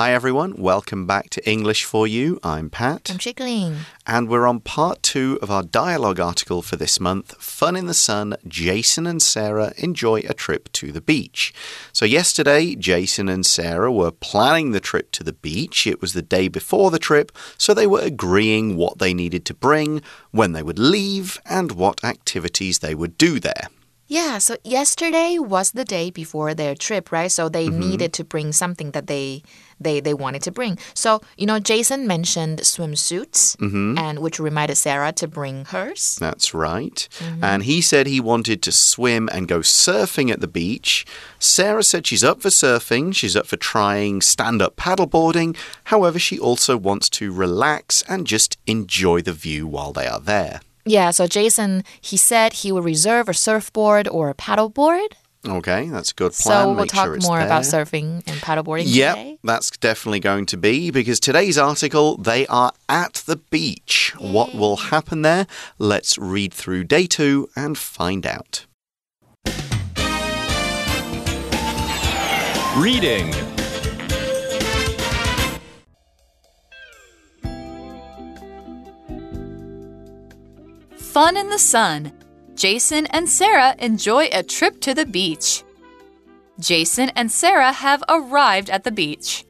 Hi, everyone. Welcome back to English for You. I'm Pat. I'm Chickling. And we're on part two of our dialogue article for this month Fun in the Sun. Jason and Sarah enjoy a trip to the beach. So, yesterday, Jason and Sarah were planning the trip to the beach. It was the day before the trip, so they were agreeing what they needed to bring, when they would leave, and what activities they would do there. Yeah, so yesterday was the day before their trip, right? So they Mm-hmm. needed to bring something that they they they wanted to bring. So, you know, Jason mentioned swimsuits Mm-hmm. and which reminded Sarah to bring hers. That's right. And he said he wanted to swim and go surfing at the beach. Sarah said she's up for surfing, she's up for trying stand up paddleboarding. However, she also wants to relax and just enjoy the view while they are there. Yeah, so Jason, he said he would reserve a surfboard or a paddleboard. Okay, that's a good plan. So we'll Make talk sure it's more about surfing and paddleboarding Yep, today. that's definitely going to be because today's article, they are at the beach. What will happen there? Let's read through day two and find out. Reading Fun in the sun. Jason and Sarah enjoy a trip to the beach. Jason and Sarah have arrived at the beach.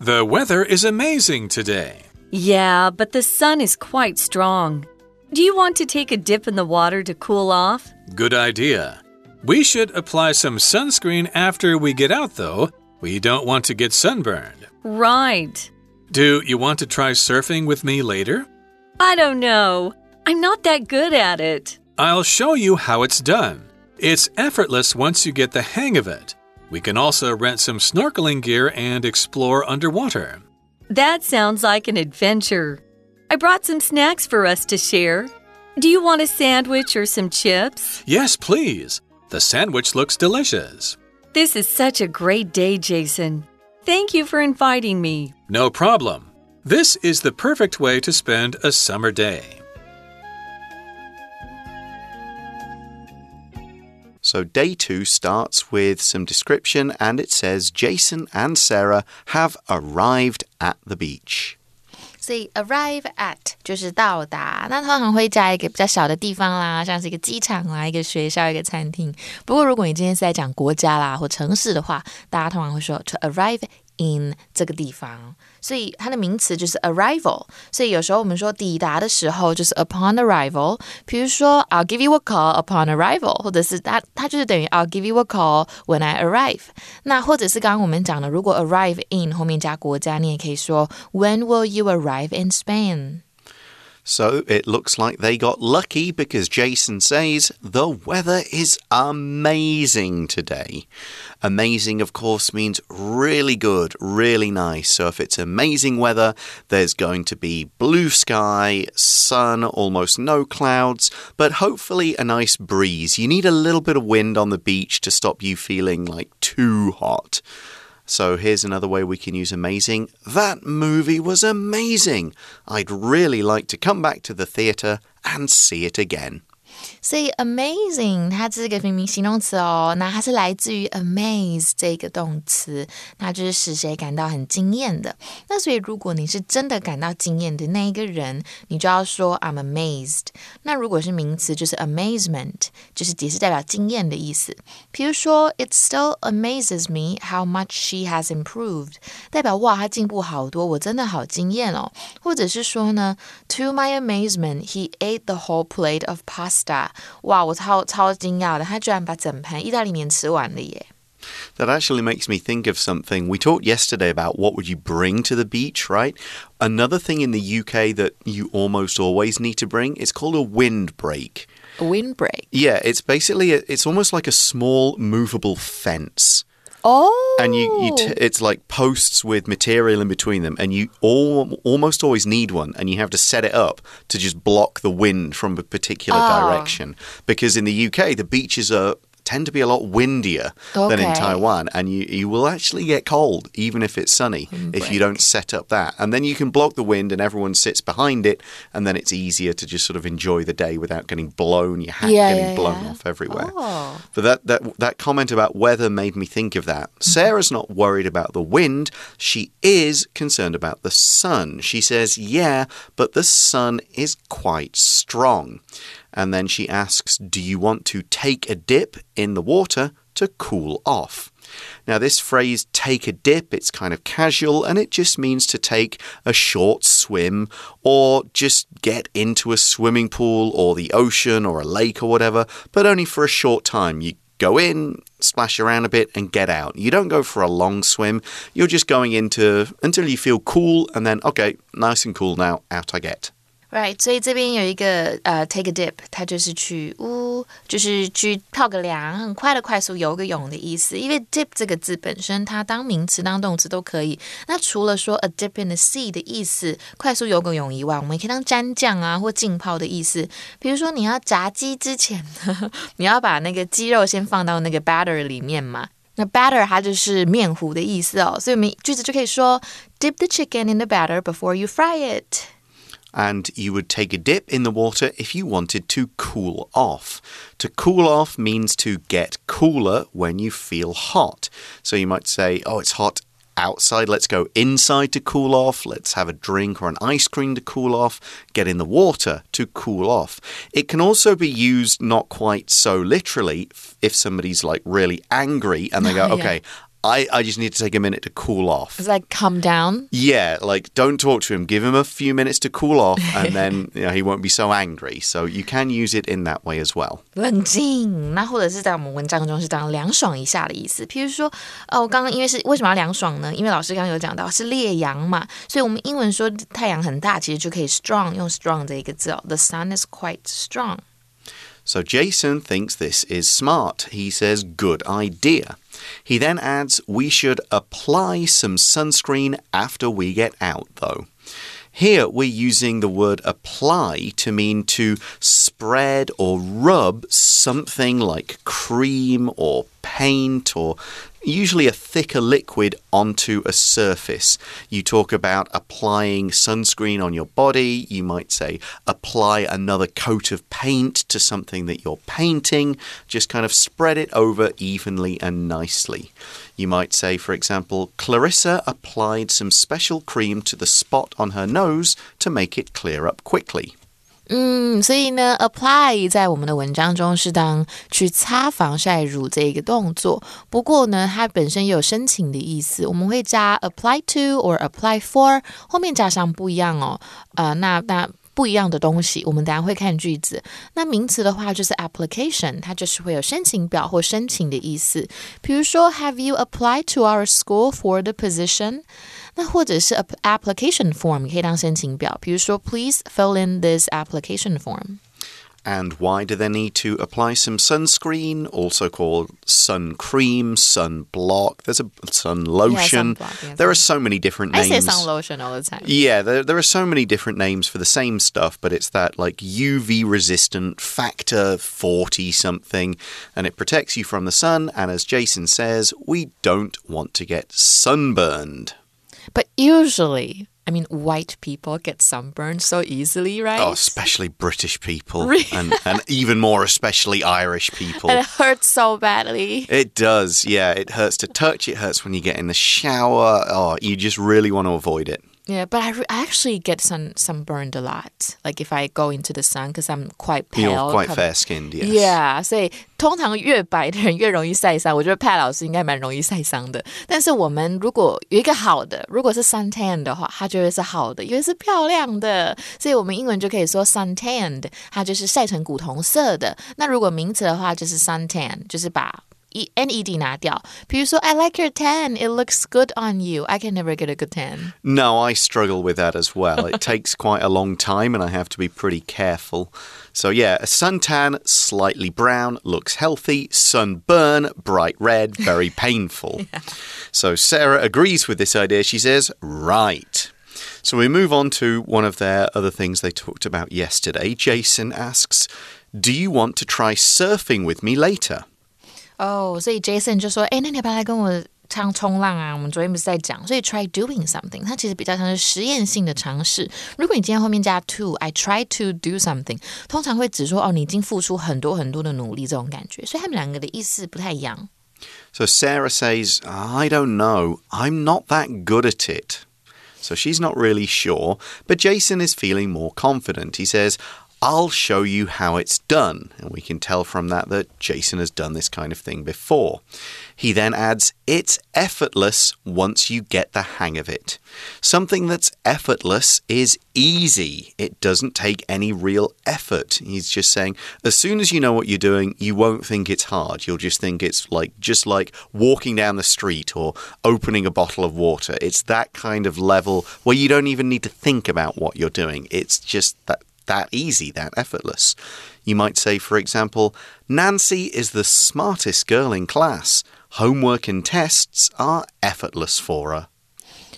The weather is amazing today. Yeah, but the sun is quite strong. Do you want to take a dip in the water to cool off? Good idea. We should apply some sunscreen after we get out, though. We don't want to get sunburned. Right. Do you want to try surfing with me later? I don't know. I'm not that good at it. I'll show you how it's done. It's effortless once you get the hang of it. We can also rent some snorkeling gear and explore underwater. That sounds like an adventure. I brought some snacks for us to share. Do you want a sandwich or some chips? Yes, please. The sandwich looks delicious. This is such a great day, Jason. Thank you for inviting me. No problem. This is the perfect way to spend a summer day. So, day two starts with some description and it says Jason and Sarah have arrived at the beach. 所以 arrive at 就是到达，那通常会在一个比较小的地方啦，像是一个机场啦、一个学校、一个餐厅。不过如果你今天是在讲国家啦或城市的话，大家通常会说 to arrive in 这个地方，所以它的名词就是 arrival。所以有时候我们说抵达的时候就是 upon arrival，比如说 I'll give you a call upon arrival，或者是它它就是等于 I'll give you a call when I arrive。那或者是刚刚我们讲的，如果 arrive in 后面加国家，你也可以说 When will you arrive in Spain？ So, it looks like they got lucky because Jason says the weather is amazing today. Amazing, of course, means really good, really nice. So, if it's amazing weather, there's going to be blue sky, sun, almost no clouds, but hopefully a nice breeze. You need a little bit of wind on the beach to stop you feeling like too hot. So here's another way we can use amazing. That movie was amazing. I'd really like to come back to the theatre and see it again. 所以 amazing 它这是个明明形容词哦，那它是来自于 amaze 这个动词，那就是使谁感到很惊艳的。那所以如果你是真的感到惊艳的那一个人，你就要说 I'm amazed。那如果是名词，就是 amazement，就是也是代表惊艳的意思。比如说，It still amazes me how much she has improved，代表哇，她进步好多，我真的好惊艳哦。或者是说呢，To my amazement, he ate the whole plate of pasta。哇，我超超惊讶的，他居然把整盘意大利面吃完了耶！ That actually makes me think of something. We talked yesterday about what would you bring to the beach, right? Another thing in the UK that you almost always need to bring is called a windbreak. A windbreak。 Yeah, it's basically a, it's almost like a small movable fence. 哦 and you, you t it's like posts with material in between them and you all, almost always need one and you have to set it up to just block the wind from a particular Ah. direction because in the UK the beaches are tend to be a lot windier than in Taiwan, and you, you will actually get cold even if it's sunny if you don't set up that. And then you can block the wind, and everyone sits behind it, and then it's easier to just sort of enjoy the day without getting blown, your hat Yeah, getting yeah, blown yeah. off everywhere. Oh. But that, that that comment about weather made me think of that. Mm-hmm. Sarah's not worried about the wind. She is concerned about the sun. She says, "Yeah, but the sun is quite strong." And then she asks, "Do you want to take a dip in the water to cool off?" Now, this phrase, take a dip, it's kind of casual and it just means to take a short swim or just get into a swimming pool or the ocean or a lake or whatever, but only for a short time. You go in, splash around a bit, and get out. You don't go for a long swim, you're just going into until you feel cool and then, okay, nice and cool now, out I get. Right，所以这边有一个呃，take a dip，它就是去呜，就是去泡个凉，很快的快速游个泳的意思。因为 dip 这个字本身，它当名词、当动词都可以。那除了说 a dip in the sea 的意思，快速游个泳以外，我们也可以当蘸酱啊或浸泡的意思。比如说你要炸鸡之前呢，你要把那个鸡肉先放到那个 batter 里面嘛。那 batter 它就是面糊的意思哦，所以我们句子就可以说 dip the chicken in the batter before you fry it。And you would take a dip in the water if you wanted to cool off. To cool off means to get cooler when you feel hot. So you might say, Oh, it's hot outside. Let's go inside to cool off. Let's have a drink or an ice cream to cool off. Get in the water to cool off. It can also be used not quite so literally if somebody's like really angry and they go, Yeah. Okay, I, I just need to take a minute to cool off. It's like calm down. Yeah, like don't talk to him. Give him a few minutes to cool off, and then you know, he won't be so angry. So you can use it in that way as well. 冷静，那或者是在我们文章中是当凉爽一下的意思。譬如说，哦，我刚刚因为是为什么要凉爽呢？因为老师刚刚有讲到是烈阳嘛，所以我们英文说太阳很大，其实就可以 strong 用 strong 这一个字哦。The sun is quite strong。 So Jason thinks this is smart. He says, good idea. He then adds, we should apply some sunscreen after we get out, though. Here we're using the word apply to mean to spread or rub something like cream or paint or usually a thicker liquid onto a surface. You talk about applying sunscreen on your body. You might say apply another coat of paint to something that you're painting. Just kind of spread it over evenly and nicely. You might say, for example, Clarissa applied some special cream to the spot on her nose to make it clear up quickly. 嗯，所以呢，apply 在我们的文章中是当去擦防晒乳这一个动作。不过呢，它本身也有申请的意思，我们会加 apply to or apply for，后面加上不一样哦。呃，那那。不一样的东西，我们等一下会看句子。那名词的话就是 application，它就是会有申请表或申请的意思。比如说，Have you applied to our school for the position？那或者是 app- application form 也可以当申请表，比如说 Please fill in this application form。 And why do they need to apply some sunscreen, also called sun cream, sun block? There's a sun lotion. sunblock, yeah, there are so many different I say names. sun lotion all the time. Yeah, there, there are so many different names for the same stuff, but it's that like UV resistant factor 40 something, and it protects you from the sun. And as Jason says, we don't want to get sunburned. But usually, I mean, white people get sunburned so easily, right? Oh, especially British people, Really? and, and even more especially Irish people. and it hurts so badly. It does, yeah. It hurts to touch. It hurts when you get in the shower. Oh, you just really want to avoid it. Yeah, but I, re- I actually get sun sunburned a lot. Like if I go into the sun because I'm quite pale. You're quite kind of- fair skinned, yes. Yeah，所以通常越白的人越容易晒伤。我觉得派老师应该蛮容易晒伤的。但是我们如果有一个好的，如果是 suntan 的话，它就会是好的，因为是漂亮的。所以我们英文就可以说 suntanned，它就是晒成古铜色的。那如果名词的话，就是 suntan，就是把。 e n e d 拿掉，比如说 I like your tan, it looks good on you. I can never get a good tan. No, I struggle with that as well. It takes quite a long time and I have to be pretty careful. So, yeah, a suntan, slightly brown, looks healthy. Sunburn, bright red, very painful. So, Sarah agrees with this idea. She says, right. So, we move on to one of their other things they talked about yesterday. Jason asks, Do you want to try surfing with me later? 哦，所以 Jason 就说：“哎，那你要不要来跟我唱冲浪啊？我们昨天不是在讲，所以 try doing something，它其实比较像是实验性的尝试。如果你今天后面加 to，I try to do something，通常会指说哦，你已经付出很多很多的努力这种感觉。所以他们两个的意思不太一样。So Sarah says, I don't know. I'm not that good at it. So she's not really sure, but Jason is feeling more confident. He says, I'll show you how it's done. And we can tell from that that Jason has done this kind of thing before. He then adds, It's effortless once you get the hang of it. Something that's effortless is easy. It doesn't take any real effort. He's just saying, as soon as you know what you're doing, you won't think it's hard. You'll just think it's like just like walking down the street or opening a bottle of water. It's that kind of level where you don't even need to think about what you're doing. It's just that that easy, that effortless. You might say, for example, Nancy is the smartest girl in class. Homework and tests are effortless for her.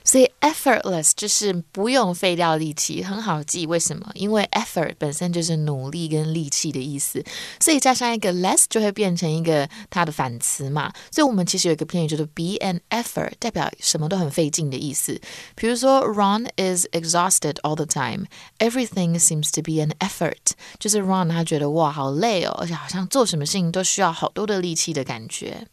所以 effortless 就是不用费掉力气，很好记。为什么？因为 effort 本身就是努力跟力气的意思，所以加上一个 less 就会变成一个它的反词嘛。所以我们其实有一个片语叫做 be an effort，代表什么都很费劲的意思。比如说，Ron is exhausted all the time，everything seems to be an effort，就是 Ron 他觉得哇好累哦，而且好像做什么事情都需要好多的力气的感觉。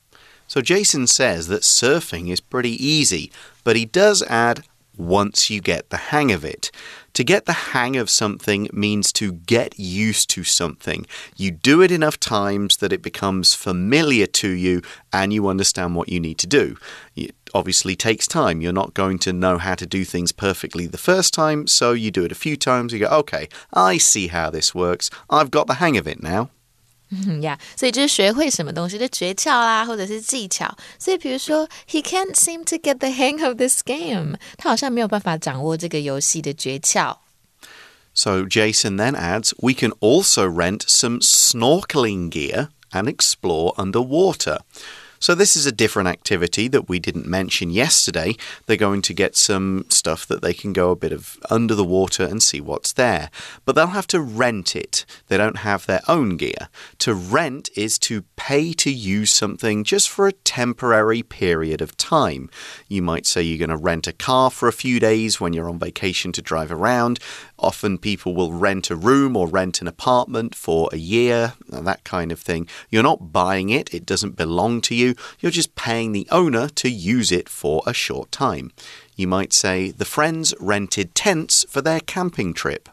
So Jason says that surfing is pretty easy, but he does add once you get the hang of it. To get the hang of something means to get used to something. You do it enough times that it becomes familiar to you and you understand what you need to do. It obviously takes time. You're not going to know how to do things perfectly the first time, so you do it a few times. You go, okay, I see how this works. I've got the hang of it now. 嗯呀，所以就是学会什么东西的诀窍啦，或者是技巧。所以比如说，He can't seem to get the hang of this game，他好像没有办法掌握这个游戏的诀窍。So Jason then adds, we can also rent some snorkeling gear and explore underwater. So, this is a different activity that we didn't mention yesterday. They're going to get some stuff that they can go a bit of under the water and see what's there. But they'll have to rent it. They don't have their own gear. To rent is to pay to use something just for a temporary period of time. You might say you're going to rent a car for a few days when you're on vacation to drive around. Often people will rent a room or rent an apartment for a year, that kind of thing. You're not buying it, it doesn't belong to you. You're just paying the owner to use it for a short time. You might say the friends rented tents for their camping trip.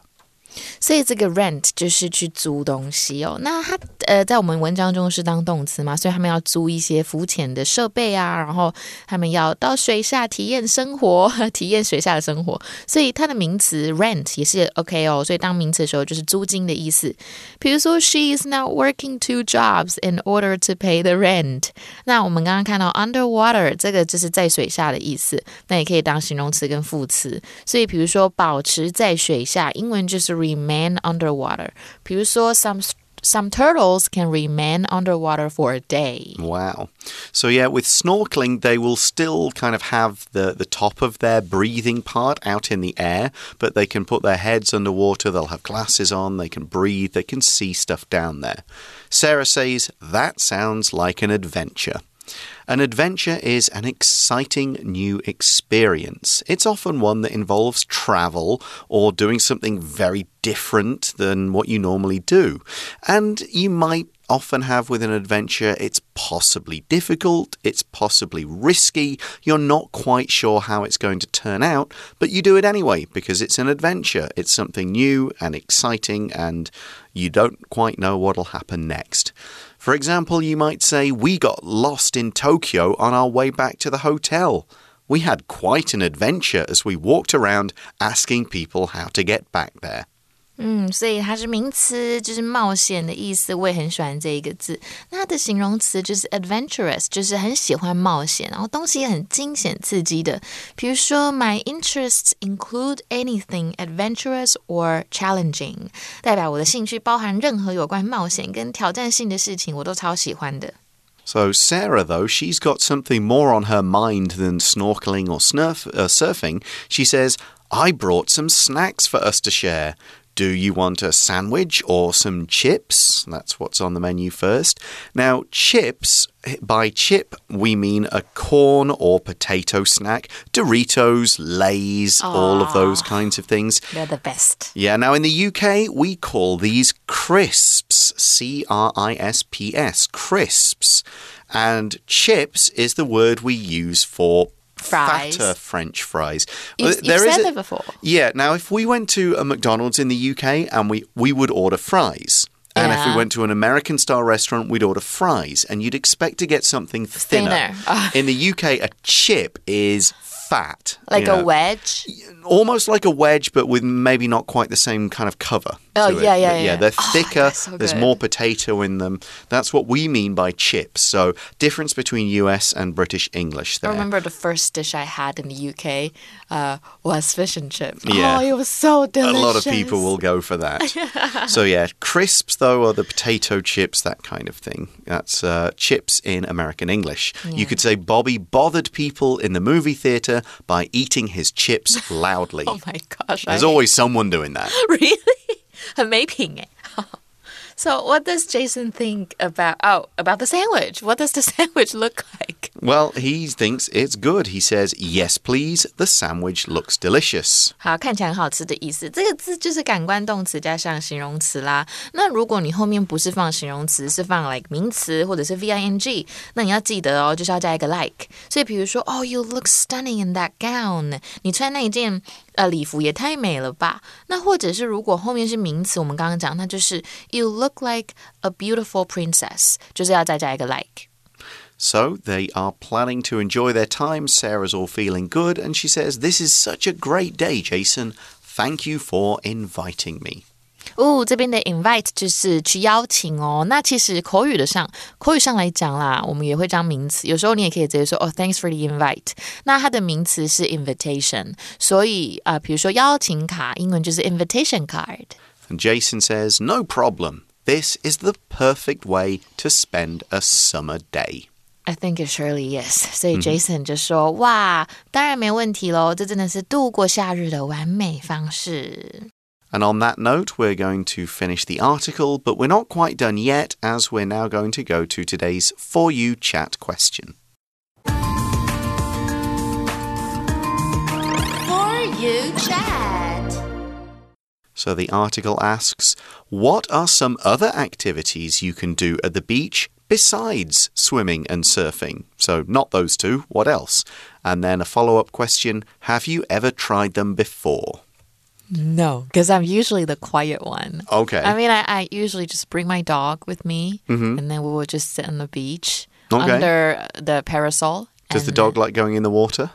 所以这个 rent 就是去租东西哦。那它呃，在我们文章中是当动词嘛，所以他们要租一些浮潜的设备啊，然后他们要到水下体验生活，体验水下的生活。所以它的名词 rent 也是 OK 哦。所以当名词的时候就是租金的意思。比如说，She is now working two jobs in order to pay the rent。那我们刚刚看到 underwater 这个就是在水下的意思，那也可以当形容词跟副词。所以比如说保持在水下，英文就是 remain underwater. 比如说 some some turtles can remain underwater for a day. Wow. So yeah, with snorkeling they will still kind of have the the top of their breathing part out in the air, but they can put their heads underwater, they'll have glasses on, they can breathe, they can see stuff down there. Sarah says that sounds like an adventure. An adventure is an exciting new experience. It's often one that involves travel or doing something very different than what you normally do. And you might often have with an adventure, it's possibly difficult, it's possibly risky, you're not quite sure how it's going to turn out, but you do it anyway because it's an adventure. It's something new and exciting, and you don't quite know what'll happen next. For example, you might say, We got lost in Tokyo on our way back to the hotel. We had quite an adventure as we walked around asking people how to get back there. 嗯，所以它是名词，就是冒险的意思。我也很喜欢这一个字。那它的形容词就是 adventurous，就是很喜欢冒险，然后东西也很惊险刺激的。比如说，My interests include anything adventurous or challenging，代表我的兴趣包含任何有关冒险跟挑战性的事情，我都超喜欢的。So, Sarah, though, she's got something more on her mind than snorkeling or snurf, uh, surfing. She says, I brought some snacks for us to share. Do you want a sandwich or some chips? That's what's on the menu first. Now, chips, by chip, we mean a corn or potato snack, Doritos, Lays, all of those ah, kinds of things. They're the best. Yeah, now in the UK, we call these crisps. C R I S P S. Crisps. And chips is the word we use for Uh, fries. fatter French fries. You- uh, Well, you've there is said it before. Yeah, now if we went to a McDonald's in the UK and we, we would order fries. And if we went to an American style restaurant, we'd order fries. And you'd expect to get something thinner. Thinner. In the UK, a chip is fat. Like a know wedge. almost like a wedge, but with maybe not quite the same kind of cover. Oh, it. yeah, yeah, yeah. They're Oh, thicker. so there's more potato in them. That's what we mean by chips. So difference between US and British English there. I remember the first dish I had in the UK uh, was fish and chips. Yeah. Oh, it was so delicious. a lot of people will go for that. so yeah, crisps though are the potato chips, that kind of thing. That's uh, chips in American English. You could say Bobby bothered people in the movie theater by eating his chips loudly. Oh my gosh. There's I- always someone doing that. really 很没品哎。 So what does Jason think about oh about the sandwich? What does the sandwich look like? Well, he thinks it's good. He says, Yes, please. The sandwich looks delicious. 好，看起来很好吃的意思。这个字就是感官动词加上形容词啦。那如果你后面不是放形容词，是放 like 名词或者是 v i n g，那你要记得哦，就是要加一个 like。所以比如说，哦、y o u look stunning in that gown。你穿那一件 呃礼服也太美了吧？那或者是如果后面是名词，我们刚刚讲，那就是 you look like a beautiful princess，就是要再加一个 like。 So they are planning to enjoy their time. Sarah's all feeling good, and she says, This is such a great day, Jason. Thank you for inviting me. 哦，这边的 invite 就是去邀请哦。那其实口语的上，口语上来讲啦，我们也会当名词。有时候你也可以直接说哦，thanks for the invite。那它的名词是 invitation，所以啊、呃比如说邀请卡，英文就是 invitation card。 And Jason says, No problem. This is the perfect way to spend a summer day. I think it surely is。所以 Jason 就说：“哇，当然没问题喽，这真的是度过夏日的完美方式。 And on that note, we're going to finish the article, but we're not quite done yet, as we're now going to go to today's For You chat question. For you chat。So the article asks, What are some other activities you can do at the beach besides swimming and surfing? So, not those two, what else? And then a follow up question Have you ever tried them before? No, because I'm usually the quiet one. Okay. I mean, I, I usually just bring my dog with me, mm-hmm. and then we will just sit on the beach. Okay. under the parasol. Does the dog like going in the water?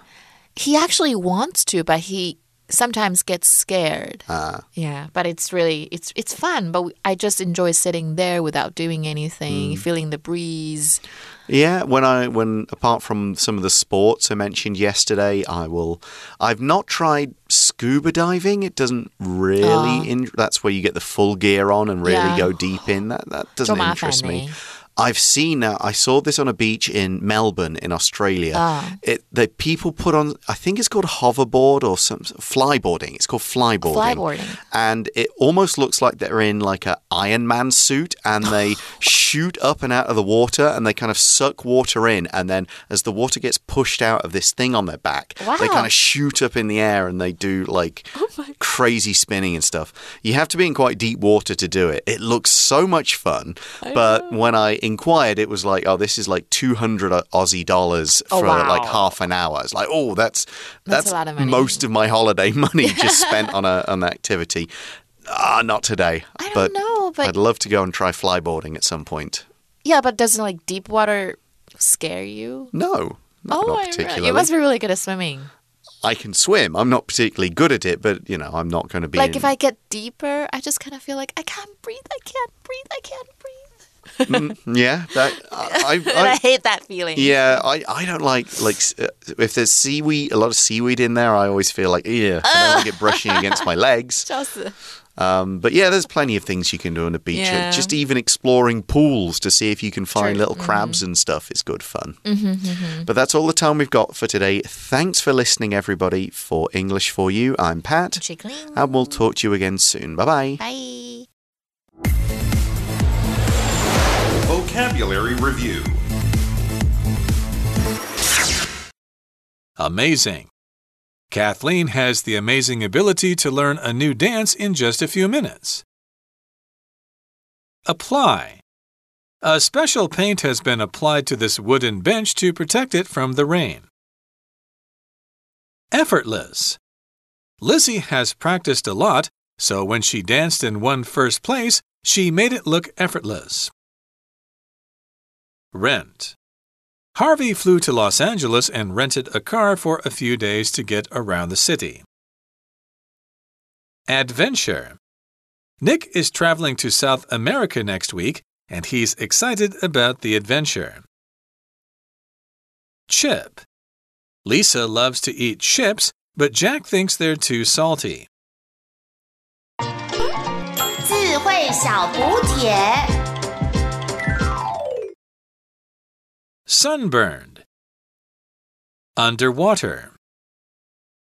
He actually wants to, but he sometimes get scared. Uh, yeah, but it's really it's it's fun. But I just enjoy sitting there without doing anything, mm. feeling the breeze. Yeah, when I when apart from some of the sports I mentioned yesterday, I will. I've not tried scuba diving. It doesn't really. Uh, in, that's where you get the full gear on and really yeah. go deep in. That that doesn't interest me. 呢。I've seen now. I saw this on a beach in Melbourne, in Australia. Ah. It the people put on. I think it's called hoverboard or some flyboarding. It's called flyboarding. Flyboarding. And it almost looks like they're in like a Iron Man suit, and they shoot up and out of the water, and they kind of suck water in, and then as the water gets pushed out of this thing on their back, they Wow. Oh kind of shoot up in the air, and they do like crazy spinning and stuff. You have to be in quite deep water to do it. It looks so much fun, but when I inquired, it was like, oh, this is like 200 Aussie dollars Oh, for wow. like half an hour. It's like, oh, that's That's lot of most of my holiday money just spent on a on an activity. Ah, not today. I don't but know, but I'd love to go and try flyboarding at some point. yeah, but doesn't like deep water scare you? No, no oh not particularly. you must be really good at swimming. I can swim. I'm not particularly good at it, but you know, I'm not going to be Like in- if I get deeper, I just kind of feel like I can't breathe. I can't breathe. I can't breathe. Yeah, that I, I, I, hate that feeling. yeah, I, I don't like like uh, if there's seaweed, a lot of seaweed in there. I always feel like yeah, I don't like it brushing against my legs. Um, but yeah, there's plenty of things you can do on a beach. Yeah. Just even exploring pools to see if you can find True. little crabs and stuff is good fun. Mm-hmm, But that's all the time we've got for today. Thanks for listening, everybody. For English for You, I'm Pat. And we'll talk to you again soon. Bye bye. Bye. Vocabulary Review Amazing. Kathleen has the amazing ability to learn a new dance in just a few minutes. Apply. A special paint has been applied to this wooden bench to protect it from the rain. Effortless. Lizzie has practiced a lot, so when she danced and won first place, she made it look effortless. Rent. Harvey flew to Los Angeles and rented a car for a few days to get around the city. Adventure. Nick is traveling to South America next week, and he's excited about the adventure. Chip. Lisa loves to eat chips, but Jack thinks they're too salty. 智慧小补帖。 Sunburned. Underwater.